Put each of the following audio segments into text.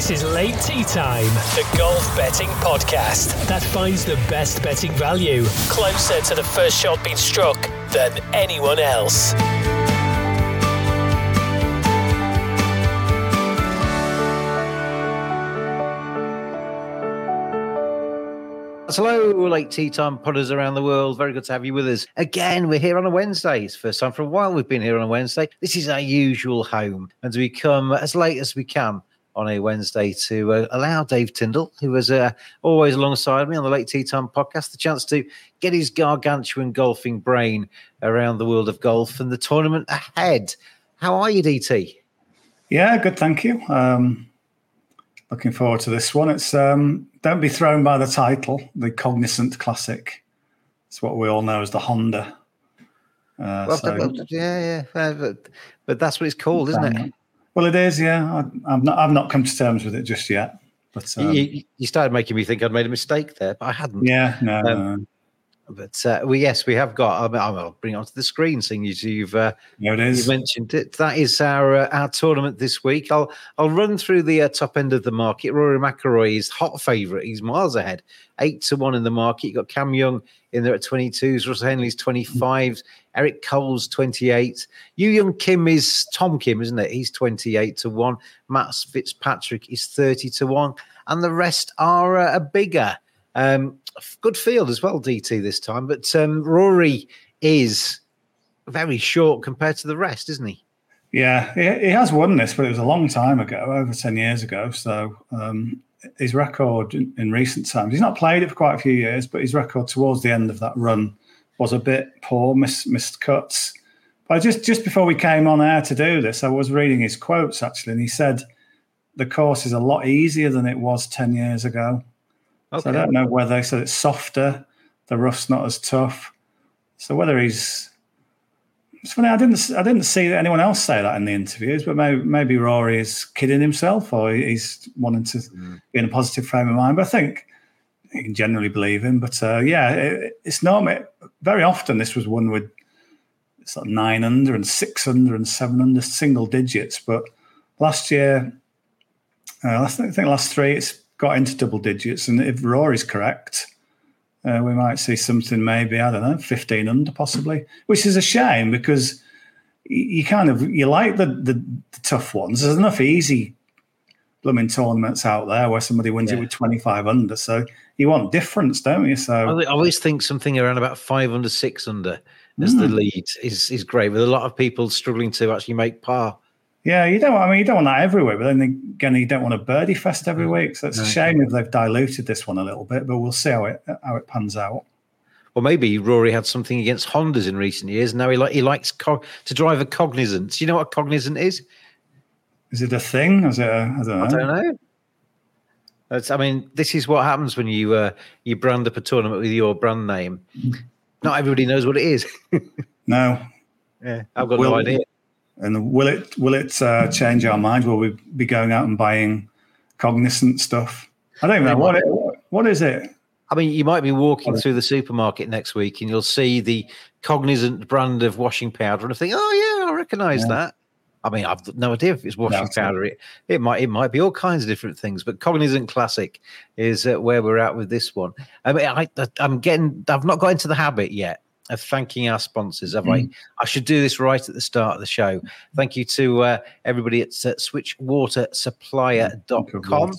This is Late Tee Time, the golf betting podcast that finds the best betting value closer to the first shot being struck than anyone else. Hello, late tee time podders around the world. Very good to have you with us. Again, we're here on a Wednesday. It's first time for a while we've been here on a Wednesday. This is our usual home, and we come as late as we can on a Wednesday to uh, allow Dave Tindall, who was uh, always alongside me on the Late Tee Time podcast, the chance to get his gargantuan golfing brain around the world of golf and the tournament ahead. How are you, DT? Yeah, good. Thank you. Um, looking forward to this one. It's um, don't be thrown by the title, the Cognizant Classic. It's what we all know as the Honda. Uh, well, so, yeah, yeah, uh, but, but that's what it's called, isn't it? Well, it is, yeah. I, have not, I've not come to terms with it just yet. But um, you, you, started making me think I'd made a mistake there, but I hadn't. Yeah, no. Um, no. But uh, well, yes, we have got. I'll, I'll bring it onto the screen, seeing you, you've uh, there it is. You mentioned it. That is our uh, our tournament this week. I'll I'll run through the uh, top end of the market. Rory McIlroy is hot favourite. He's miles ahead, eight to one in the market. You got Cam Young in there at twenty twos. Russell Henley's twenty fives. Eric Cole's 28. Yu Young Kim is Tom Kim, isn't it? He's 28 to 1. Matt Fitzpatrick is 30 to 1. And the rest are uh, a bigger. Um, good field as well, DT, this time. But um, Rory is very short compared to the rest, isn't he? Yeah, he, he, has won this, but it was a long time ago, over 10 years ago. So um, his record in, in, recent times, he's not played it for quite a few years, but his record towards the end of that run was a bit poor, miss, missed cuts. But just, just before we came on air to do this, I was reading his quotes actually, and he said the course is a lot easier than it was 10 years ago. Okay. So I don't know whether he said it's softer, the rough's not as tough. So whether he's it's funny, I didn't I didn't see anyone else say that in the interviews, but maybe maybe Rory is kidding himself or he's wanting to mm. be in a positive frame of mind. But I think you can generally believe him. But uh, yeah, it, it's not very often this was one with sort of nine under and six under and seven under single digits. But last year, uh, I think last three, it's got into double digits. And if Rory's correct, uh, we might see something maybe I don't know, fifteen under possibly, which is a shame because you kind of you like the, the, the tough ones. There's enough easy blooming tournaments out there where somebody wins yeah. it with 25 under. So you want difference, don't you? So I always think something around about five under, six under as mm. the hmm. lead is is great. With a lot of people struggling to actually make par. Yeah, you don't. I mean, you don't want that everywhere, but then again, you don't want a birdie fest every week. So it's no. a shame if they've diluted this one a little bit, but we'll see how it how it pans out. Well, maybe Rory had something against Hondas in recent years. Now he like he likes co- to drive a Cognizant. Do you know what a Cognizant is? Is it a thing? Is it? A, I don't know. I don't know. That's, I mean, this is what happens when you uh, you brand up a tournament with your brand name. Not everybody knows what it is. no. Yeah, I've got will, no idea. And will it will it uh, change our minds? Will we be going out and buying cognizant stuff? I don't even know what it, what is it. I mean, you might be walking through the supermarket next week and you'll see the cognizant brand of washing powder and think, "Oh yeah, I recognise yeah. that." I mean, I've no idea if it's washing powder. It, it might it might be all kinds of different things, but Cognizant Classic is uh, where we're at with this one. I mean, I, I'm getting I've not got into the habit yet of thanking our sponsors, have mm. I? I should do this right at the start of the show. Thank you to uh, everybody at uh, switchwatersupplier.com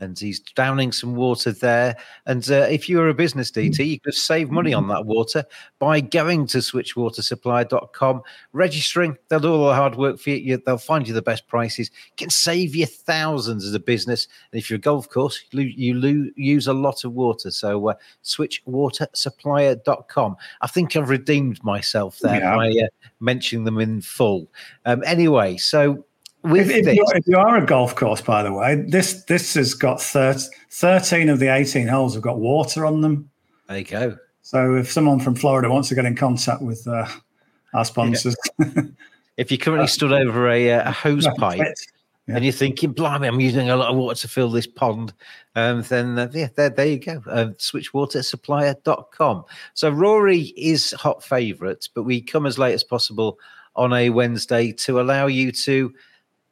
and he's downing some water there. And uh, if you're a business DT, you could save money on that water by going to switchwatersupply.com, registering. They'll do all the hard work for you. They'll find you the best prices. can save you thousands as a business. And if you're a golf course, you, you use a lot of water. So uh, switchwatersupply.com. I think I've redeemed myself there yeah. by uh, mentioning them in full. Um, anyway, so if, if, you, if, you, are a golf course, by the way, this this has got 30, 13 of the 18 holes have got water on them. There you go. So if someone from Florida wants to get in contact with uh, our sponsors. Yeah. if you currently stood over a, uh, a hose pipe yeah. and you're thinking, blimey, I'm using a lot of water to fill this pond, um, then uh, yeah, there, there you go. Uh, switchwatersupplier.com. So Rory is hot favourite, but we come as late as possible on a Wednesday to allow you to –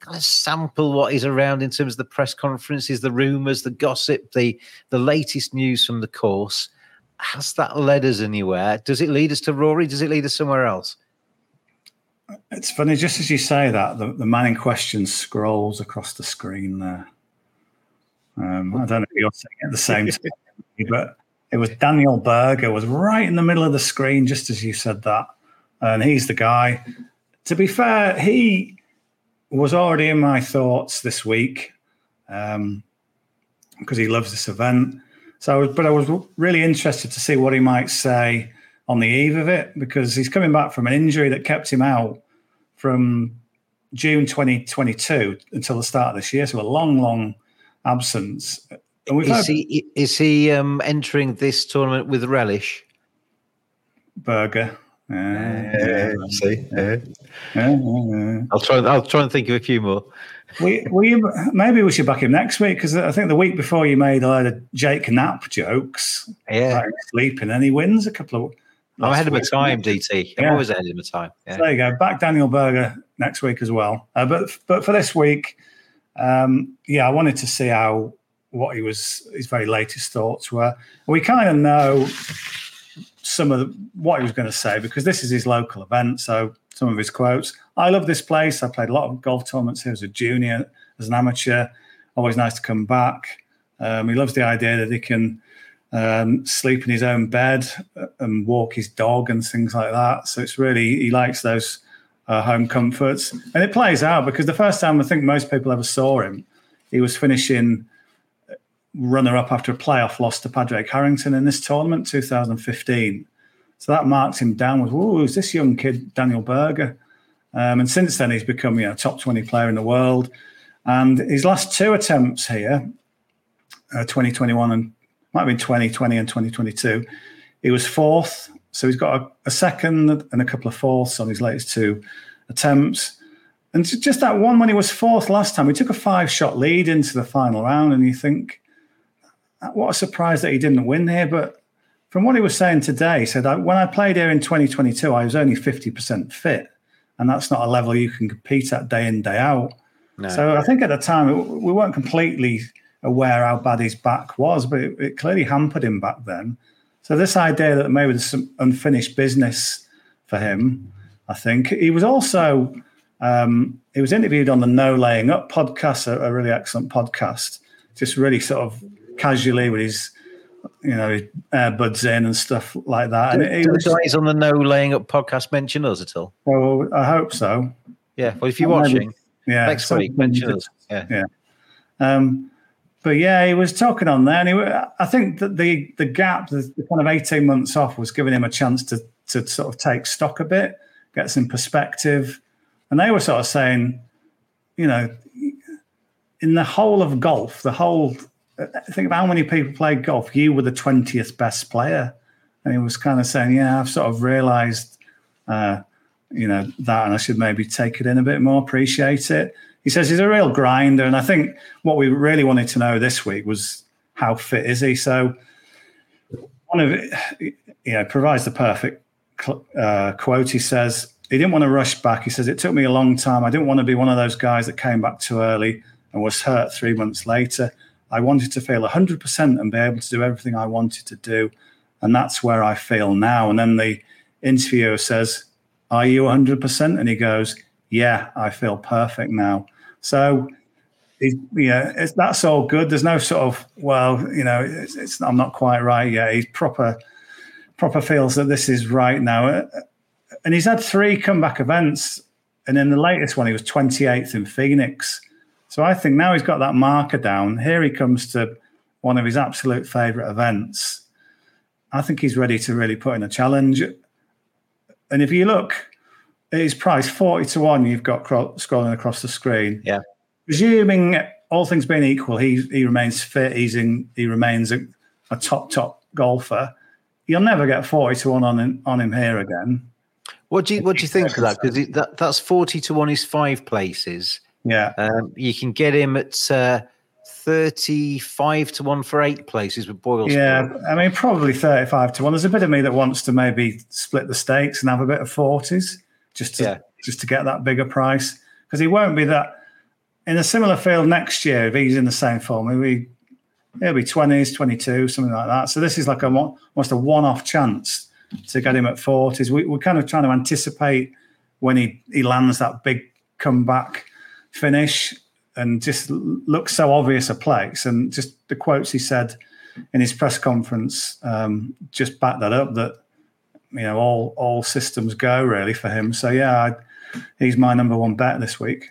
kind of sample what is around in terms of the press conferences, the rumours, the gossip, the the latest news from the course. Has that led us anywhere? Does it lead us to Rory? Does it lead us somewhere else? It's funny, just as you say that, the, the man in question scrolls across the screen there. Um, I don't know if you're saying it at the same time, but it was Daniel Berger was right in the middle of the screen, just as you said that, and he's the guy. To be fair, he was already in my thoughts this week because um, he loves this event. So, but I was really interested to see what he might say on the eve of it because he's coming back from an injury that kept him out from June 2022 until the start of this year. So a long, long absence. is, had, he, is he um, entering this tournament with relish? Berger. Uh, see, uh, I'll try. I'll try and think of a few more. we, we maybe we should back him next week because I think the week before you made a lot of Jake Knapp jokes. Yeah, like sleeping, and he wins a couple of. I'm ahead of my time, DT. I'm yeah. always ahead of my time. Yeah. So there you go. Back Daniel Berger next week as well. Uh, but but for this week, um, yeah, I wanted to see how what he was his very latest thoughts were. We kind of know some of the, what he was going to say because this is his local event. So some of his quotes: "I love this place. I played a lot of golf tournaments here as a junior, as an amateur. Always nice to come back. Um, he loves the idea that he can um, sleep in his own bed uh, and walk his dog and things like that. So it's really he likes those uh, home comforts, and it plays out because the first time I think most people ever saw him, he was finishing runner up after a playoff loss to Padraig Harrington in this tournament, 2015. So that marked him down with, oh, who's this young kid, Daniel Berger? Um, and since then, he's become you know, top 20 player in the world. And his last two attempts here, uh, 2021 and might have been 2020 and 2022, he was fourth. So he's got a, a second and a couple of fourths on his latest two attempts. And just that one when he was fourth last time, he took a five shot lead into the final round. And you think, what a surprise that he didn't win here. But from what he was saying today, he said, when I played here in 2022, I was only 50% fit. And that's not a level you can compete at day in, day out. No. So I think at the time, we weren't completely aware how bad his back was, but it, it clearly hampered him back then. So this idea that maybe there's some unfinished business for him, I think. He was also, um, he was interviewed on the No Laying Up podcast, a, a really excellent podcast, just really sort of casually with his you know earbuds in and stuff like that. And do, do the guys on the No Laying Up podcast mention us at all? Well, I hope so. Yeah. Well, if you're well, watching, yeah, next week mention us. Yeah. Yeah. Um, but yeah, he was talking on there, and he, I think that the the gap, the, the kind of eighteen months off, was giving him a chance to to sort of take stock a bit, get some perspective, and they were sort of saying, you know, in the whole of golf, the whole think of how many people played golf. You were the 20th best player. And he was kind of saying, yeah, I've sort of realized uh, you know, that, and I should maybe take it in a bit more, appreciate it. He says he's a real grinder, and I think what we really wanted to know this week was how fit is he. So one of you know, provides the perfect uh, quote. He says he didn't want to rush back. He says it took me a long time. I didn't want to be one of those guys that came back too early and was hurt three months later. I wanted to feel 100% and be able to do everything I wanted to do. And that's where I feel now. And then the interviewer says, Are you 100%? And he goes, Yeah, I feel perfect now. So, yeah, that's all good. There's no sort of, well, you know, it's, it's, I'm not quite right yet. He's proper, proper feels that this is right now. Uh, and he's had three comeback events. And in the latest one, he was 28th in Phoenix. So I think now he's got that marker down. Here he comes to one of his absolute favourite events. I think he's ready to really put in a challenge. And if you look at his price, 40 to 1, you've got cro- scrolling across the screen. Yeah. Presuming all things being equal, he, he remains fit, he's in, he remains a, a top, top golfer. You'll never get 40 to 1 on him, on him here again. What do you what do you think of that? Because that, that's 40 to 1 is five places. Yeah. Um, you can get him at uh, 35 to 1 for eight places with Boyle. Yeah, I mean, probably 35 to 1. There's a bit of me that wants to maybe split the stakes and have a bit of 40s just to, yeah. just to get that bigger price. Because he won't be that in a similar field next year if he's in the same form. Maybe he'll be 20s, 22, something like that. So this is like a almost a one off chance to get him at 40s. We, we're kind of trying to anticipate when he, he lands that big comeback finish and just looks so obvious a place. And just the quotes he said in his press conference um, just back that up that you know all all systems go really for him. So yeah, I, he's my number one bet this week.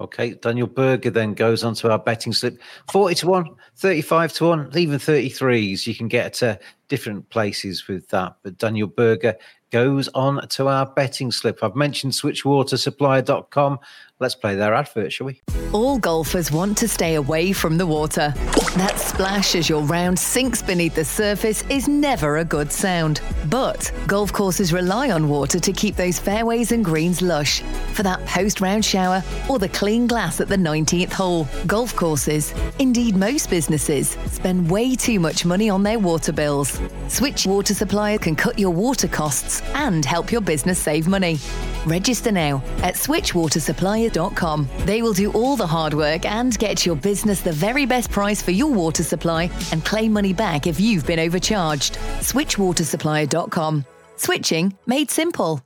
Okay, Daniel Berger then goes on to our betting slip 40 to 1, 35 to 1, even 33s. You can get to different places with that. But Daniel Berger goes on to our betting slip. I've mentioned switchwatersupplier.com. Let's play their advert, shall we? All golfers want to stay away from the water. That splash as your round sinks beneath the surface is never a good sound. But golf courses rely on water to keep those fairways and greens lush for that post round shower or the clean glass at the 19th hole. Golf courses, indeed most businesses, spend way too much money on their water bills. Switch Water Supplier can cut your water costs and help your business save money. Register now at They will do all the hard work and get your business the very best price for your water supply and claim money back if you've been overcharged. Switchwatersupplier.com. Switching made simple.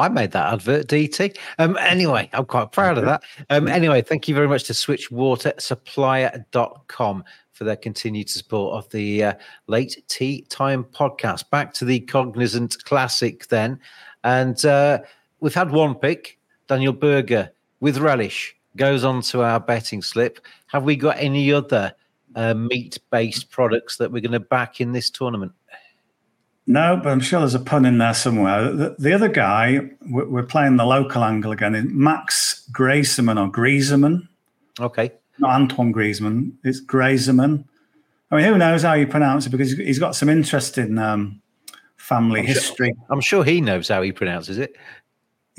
I made that advert, DT. Um, anyway, I'm quite proud of that. Um, anyway, thank you very much to switchwatersupplier.com for their continued support of the uh, Late Tee Time podcast. Back to the Cognizant Classic then. And uh, we've had one pick, Daniel Berger with relish goes on to our betting slip. Have we got any other uh, meat based products that we're going to back in this tournament? No, but I'm sure there's a pun in there somewhere. The, the other guy, we're playing the local angle again, is Max Greyserman or Grieseman. Okay. Not Antoine Griezmann, it's Greyserman. I mean, who knows how you pronounce it because he's got some interesting um, family I'm history. Sure, I'm sure he knows how he pronounces it.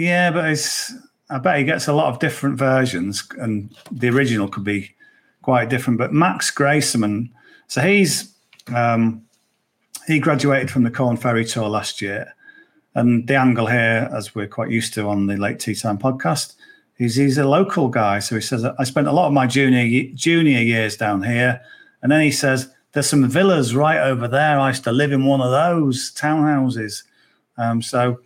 Yeah, but it's. I bet he gets a lot of different versions, and the original could be quite different. But Max Graceman, so he's um, he graduated from the Korn Ferry Tour last year, and the angle here, as we're quite used to on the Late Tee Time podcast, is he's a local guy. So he says I spent a lot of my junior junior years down here, and then he says there's some villas right over there. I used to live in one of those townhouses. Um, so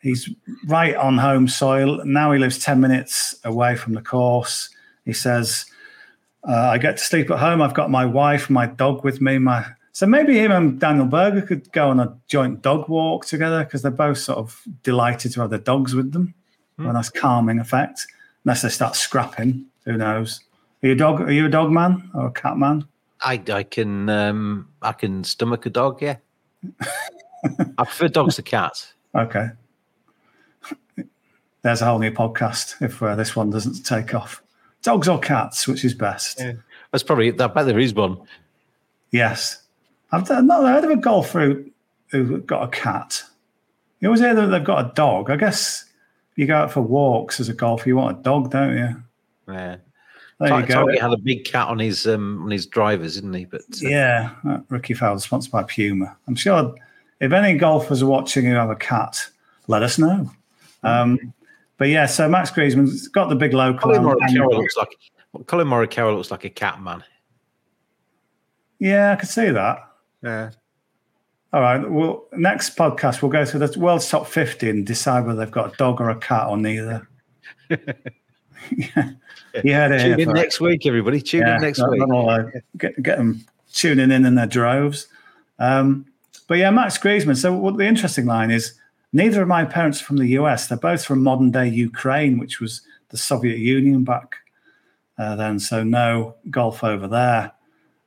he's right on home soil. Now he lives 10 minutes away from the course. He says, uh, I get to sleep at home. I've got my wife, my dog with me. My So maybe him and Daniel Berger could go on a joint dog walk together because they're both sort of delighted to have their dogs with them. Mm. A nice calming effect. Unless they start scrapping, who knows? Are you a dog? Are you a dog man or a cat man? I I can um I can stomach a dog. Yeah, I prefer dogs to cats. Okay, there's a whole new podcast if uh, this one doesn't take off. Dogs or cats, which is best? Yeah. That's probably. I bet there is one. Yes, I've not heard of a golfer who, who got a cat. You always hear that they've got a dog. I guess you go out for walks as a golfer, you want a dog, don't you? Yeah. There you go. Tiger had a big cat on his um, on his drivers, didn't he? But uh, Yeah, Rickie Fowler, sponsored by Puma. I'm sure if any golfers are watching who have a cat, let us know. Um, but yeah, so Max Griezmann's got the big local. Collin on- Morikawa looks like Collin Morikawa looks like a cat man. Yeah, I could see that. Yeah. All right. Well, next podcast we'll go through the world's top fifty and decide whether they've got a dog or a cat or neither. yeah, you heard it Tune here in first. next week, everybody. Tune in next week. not all, uh, get, get them tuning in in their droves. Um, but yeah, Max Griezmann. So what the interesting line is, neither of my parents are from the US. They're both from modern day Ukraine, which was the Soviet Union back uh, then. So no golf over there.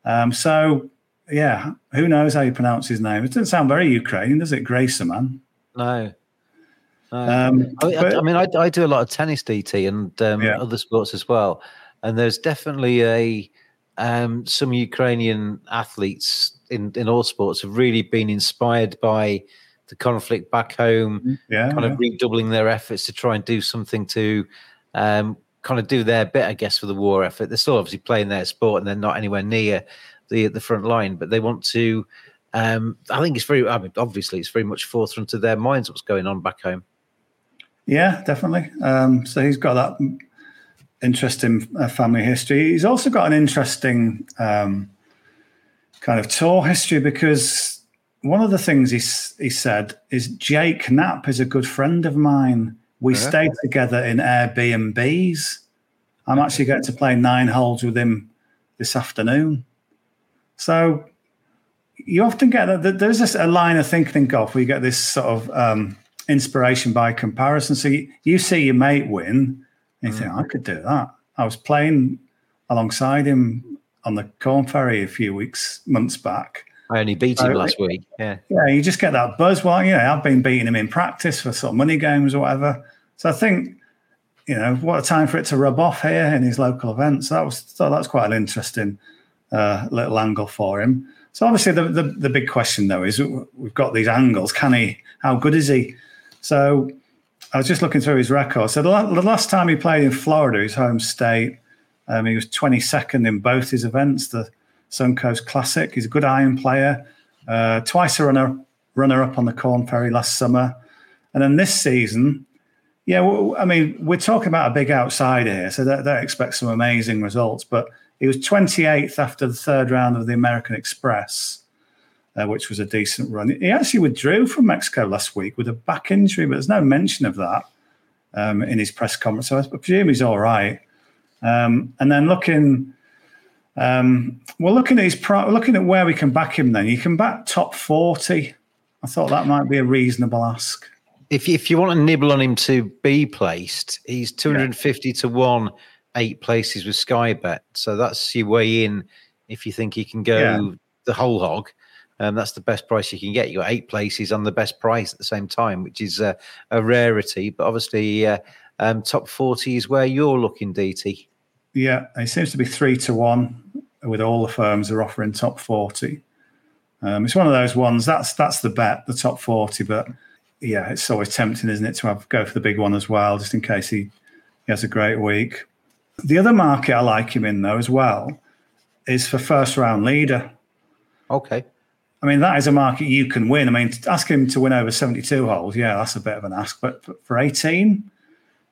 Um, so yeah, who knows how you pronounce his name? It doesn't sound very Ukrainian, does it? Gracer, man. No. No. Um, I, I- but- I mean, I, I do a lot of tennis, DT, and um, Yeah. other sports as well. And there's definitely a um, some Ukrainian athletes in, in all sports have really been inspired by the conflict back home, Yeah, kind of redoubling their efforts to try and do something to um, kind of do their bit, I guess, for the war effort. They're still obviously playing their sport, and they're not anywhere near the the front line, but they want to. Um, I think it's very. I mean, obviously, it's very much forefront of their minds what's going on back home. Yeah, definitely. Um, so he's got that interesting uh, family history. He's also got an interesting um, kind of tour history because one of the things he, he said is Jake Knapp is a good friend of mine. We Yeah. stay together in Airbnbs. I'm actually going to play nine holes with him this afternoon. So you often get that there's this, a line of thinking in golf where you get this sort of um, inspiration by comparison. So you, you see your mate win, and you think, I could do that. I was playing alongside him on the Korn Ferry a few weeks, months back. I only beat him last week. Yeah. Yeah, you just get that buzz. Well, you know, I've been beating him in practice for sort of money games or whatever. So I think, you know, what a time for it to rub off here in his local events. So that was so that's quite an interesting uh, little angle for him. So obviously the, the the big question though is we've got these angles. Can he? How good is he? So I was just looking through his record. So the, the last time he played in Florida, his home state, um, he was 22nd in both his events. The Suncoast Classic. He's a good iron player. Uh, twice a runner runner up on the Korn Ferry last summer, and then this season, yeah. Well, I mean, we're talking about a big outsider here, so they, they expect some amazing results. But he was 28th after the third round of the American Express, uh, which was a decent run. He actually withdrew from Mexico last week with a back injury, but there's no mention of that um, in his press conference. So I presume he's all right. Um, and then looking, um, well, looking at his pro- looking at where we can back him. Then you can back top 40. I thought that might be a reasonable ask. If you, if you want to nibble on him to be placed, he's 250 to 1, eight places with Sky Bet. So that's your way in if you think he can go Yeah. the whole hog. Um, that's the best price you can get. You got eight places on the best price at the same time, which is uh, a rarity. But obviously, uh, um, top 40 is where you're looking, DT. Yeah, it seems to be three to one with all the firms are offering top 40. Um, it's one of those ones that's that's the bet, the top 40. But yeah, it's always tempting, isn't it, to have go for the big one as well, just in case he, he has a great week. The other market I like him in though as well is for first round leader. Okay. I mean, that is a market you can win. I mean, ask him to win over 72 holes, yeah, that's a bit of an ask. But for- for 18,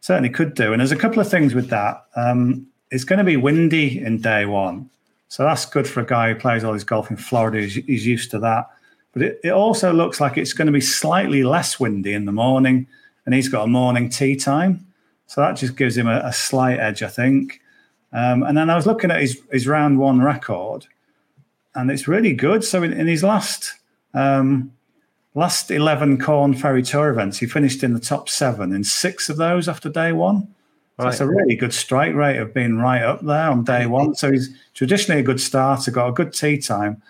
certainly could do. And there's a couple of things with that. Um, it's going to be windy in day one. So that's good for a guy who plays all his golf in Florida. He's, he's used to that. But it, it also looks like it's going to be slightly less windy in the morning. And he's got a morning tee time. So that just gives him a, a slight edge, I think. Um, and then I was looking at his, his round one record and it's really good. So in, in his last um, last eleven Korn Ferry Tour events, he finished in the top seven in six of those after day one. So That's a really good strike rate of being right up there on day one. So he's traditionally a good starter, got a good tee time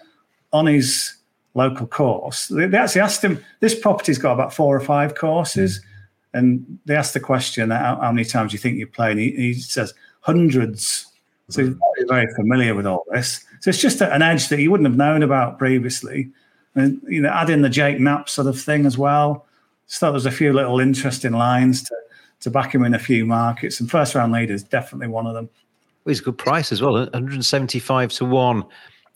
on his local course. They, they actually asked him. This property's got about four or five courses, hmm. and they asked the question, uh, "How, how many times do you think you play?" And he, he says hundreds. So he's hmm. very, very familiar with all this. So it's just an edge that you wouldn't have known about previously. And you know, add in the Jake Knapp sort of thing as well. So there's a few little interesting lines to, to back him in a few markets. And first round leader is definitely one of them. Well, he's a good price as well 175 to 1,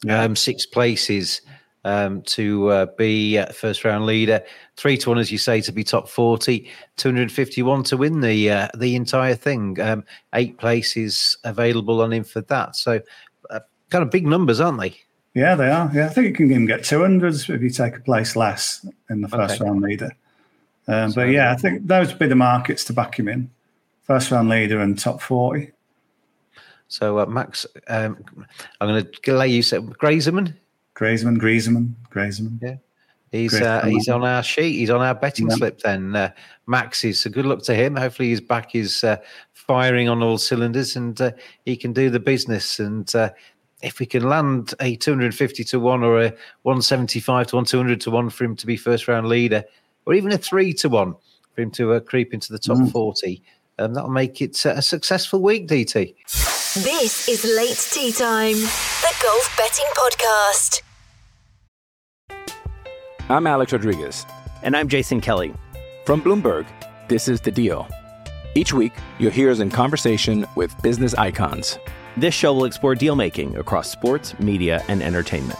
um, six places um, to uh, be uh, first round leader. Three to one, as you say, to be top forty. Two hundred fifty-one to win the uh, the entire thing. Um, eight places available on him for that. So, uh, kind of big numbers, aren't they? Yeah, they are. Yeah, I think you can even get two hundreds if you take a place less in the first okay. round leader. Um, but yeah, I think those would be the markets to back him in. First round leader and top forty. So uh, Max, um, I'm going to lay you say Grazeman. Grazeman, Griezmann, Grazeman. Yeah. He's uh, he's on our sheet. He's on our betting yeah. slip. Then uh, Max is. So good luck to him. Hopefully his back is uh, firing on all cylinders, and uh, he can do the business. And uh, if we can land a 250 to one or a 175 to one, 200 to one for him to be first round leader, or even a three to one for him to uh, creep into the top mm. 40, um, that'll make it a successful week. DT. This is late tee time, the golf betting podcast. I'm Alex Rodriguez. And I'm Jason Kelly. From Bloomberg, this is The Deal. Each week, you'll hear us in conversation with business icons. This show will explore deal making across sports, media, and entertainment.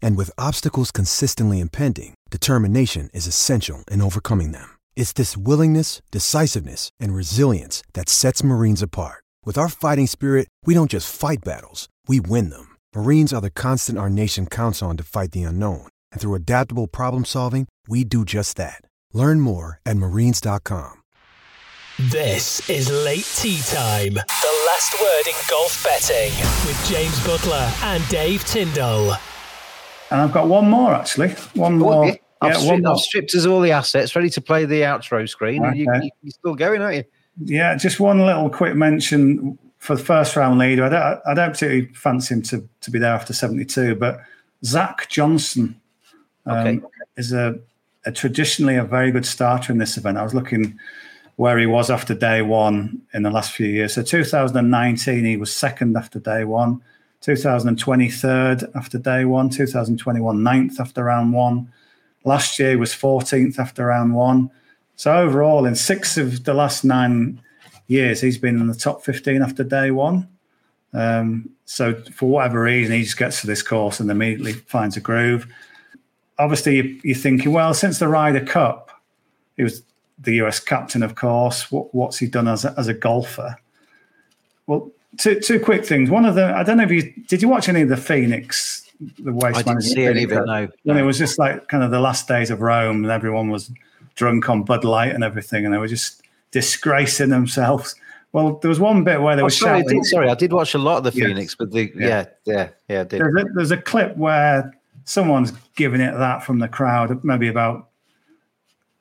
And with obstacles consistently impending, determination is essential in overcoming them. It's this willingness, decisiveness, and resilience that sets Marines apart. With our fighting spirit, we don't just fight battles, we win them. Marines are the constant our nation counts on to fight the unknown. And through adaptable problem solving, we do just that. Learn more at marines.com. This is Late Tee Time, the last word in golf betting with James Buttler and Dave Tindall. And I've got one more actually. One more. I've, yeah, stripped, one more. I've stripped us all the assets, ready to play the outro screen. Okay. You, are you, still going, aren't you? Yeah, just one little quick mention for the first round leader. I don't, I don't particularly fancy him to, to be there after 72, but Zach Johnson um, okay. is a a traditionally a very good starter in this event. I was looking where he was after day one in the last few years. So 2019, he was second after day one. 2020, third after day one. 2021, ninth after round one. Last year was 14th after round one. So overall, in six of the last nine years, he's been in the top 15 after day one. Um, so for whatever reason, he just gets to this course and immediately finds a groove obviously you're thinking, well, since the Ryder Cup, he was the US captain, of course. What, what's he done as a, as a golfer? Well, two two quick things. One of the I don't know if you did you watch any of the Phoenix the waste I didn't see any of it. No, when it was just like kind of the last days of Rome, and everyone was drunk on Bud Light and everything, and they were just disgracing themselves. Well, there was one bit where they oh, were sorry, shouting. I did, sorry, I did watch a lot of the Phoenix, yes. but the yeah, yeah, yeah, yeah I did. There's a, there's a clip where someone's giving it that from the crowd, maybe about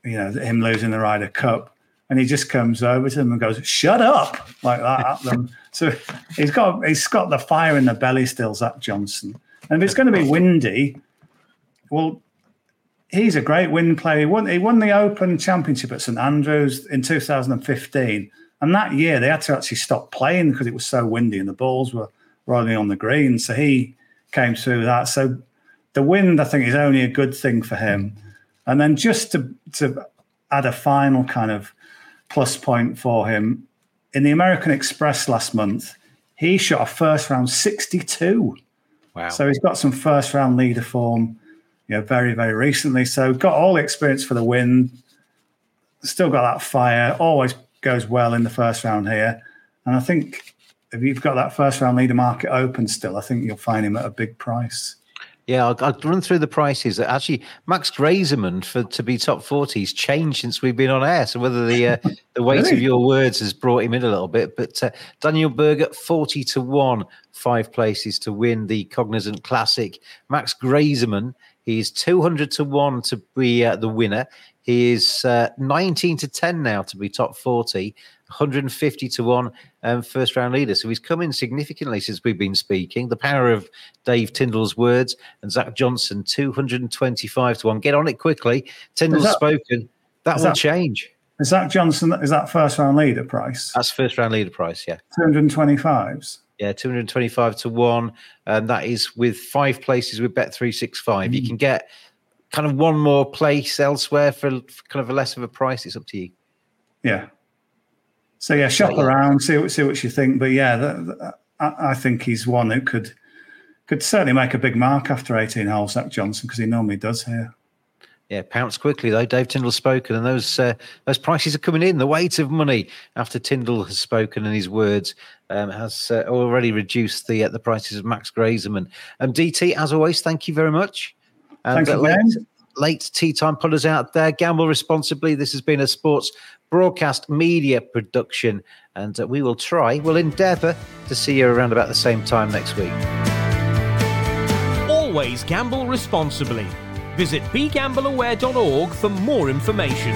you know him losing the Ryder Cup, and he just comes over to them and goes, "Shut up!" like that at them. So he's got he's got the fire in the belly still, Zach Johnson. And if it's going to be windy, well, he's a great wind player. He won, he won the Open Championship at St Andrews in 2015, and that year they had to actually stop playing because it was so windy and the balls were rolling on the green. So he came through that. So the wind, I think, is only a good thing for him. And then just to to add a final kind of plus point for him in the American Express last month, he shot a first round 62. Wow. So he's got some first round leader form, you know, very, very recently. So got all the experience for the win. Still got that fire. Always goes well in the first round here. And I think if you've got that first round leader market open still, I think you'll find him at a big price. Yeah, I'll, I'll, run through the prices. Actually, Max Grazeman for to be top forty has changed since we've been on air. So whether the uh, the weight really? of your words has brought him in a little bit, but uh, Daniel Berger forty to one, five places to win the Cognizant Classic. Max Grazeman He's 200 to 1 to be uh, the winner. He is uh, 19 to 10 now to be top 40, 150 to 1 um, first round leader. So he's come in significantly since we've been speaking. The power of Dave Tindall's words and Zach Johnson, 225 to 1. Get on it quickly. Tindall's that, spoken. That will that, change. Is Zach Johnson, is that first round leader price? That's first round leader price, yeah. 225s. Yeah, 225 to 1. And that is with five places with Bet365. Mm. You can get kind of one more place elsewhere for, for, kind of a less of a price. It's up to you. Yeah. So yeah, shop yeah. around, see what see what you think. But yeah, the, the, I, I, think he's one who could could certainly make a big mark after 18 holes, Zach Johnson, because he normally does here. Yeah, pounce quickly though. Dave Tindall spoken, and those uh, those prices are coming in. The weight of money after Tindall has spoken and his words um, has uh, already reduced the uh, the prices of Max Grayson and DT. As always, thank you very much. And Thank you, late, late tee time putters out there, gamble responsibly. This has been a sports broadcast media production, and uh, we will try, we'll endeavour to see you around about the same time next week. Always gamble responsibly. Visit begambleaware.org for more information.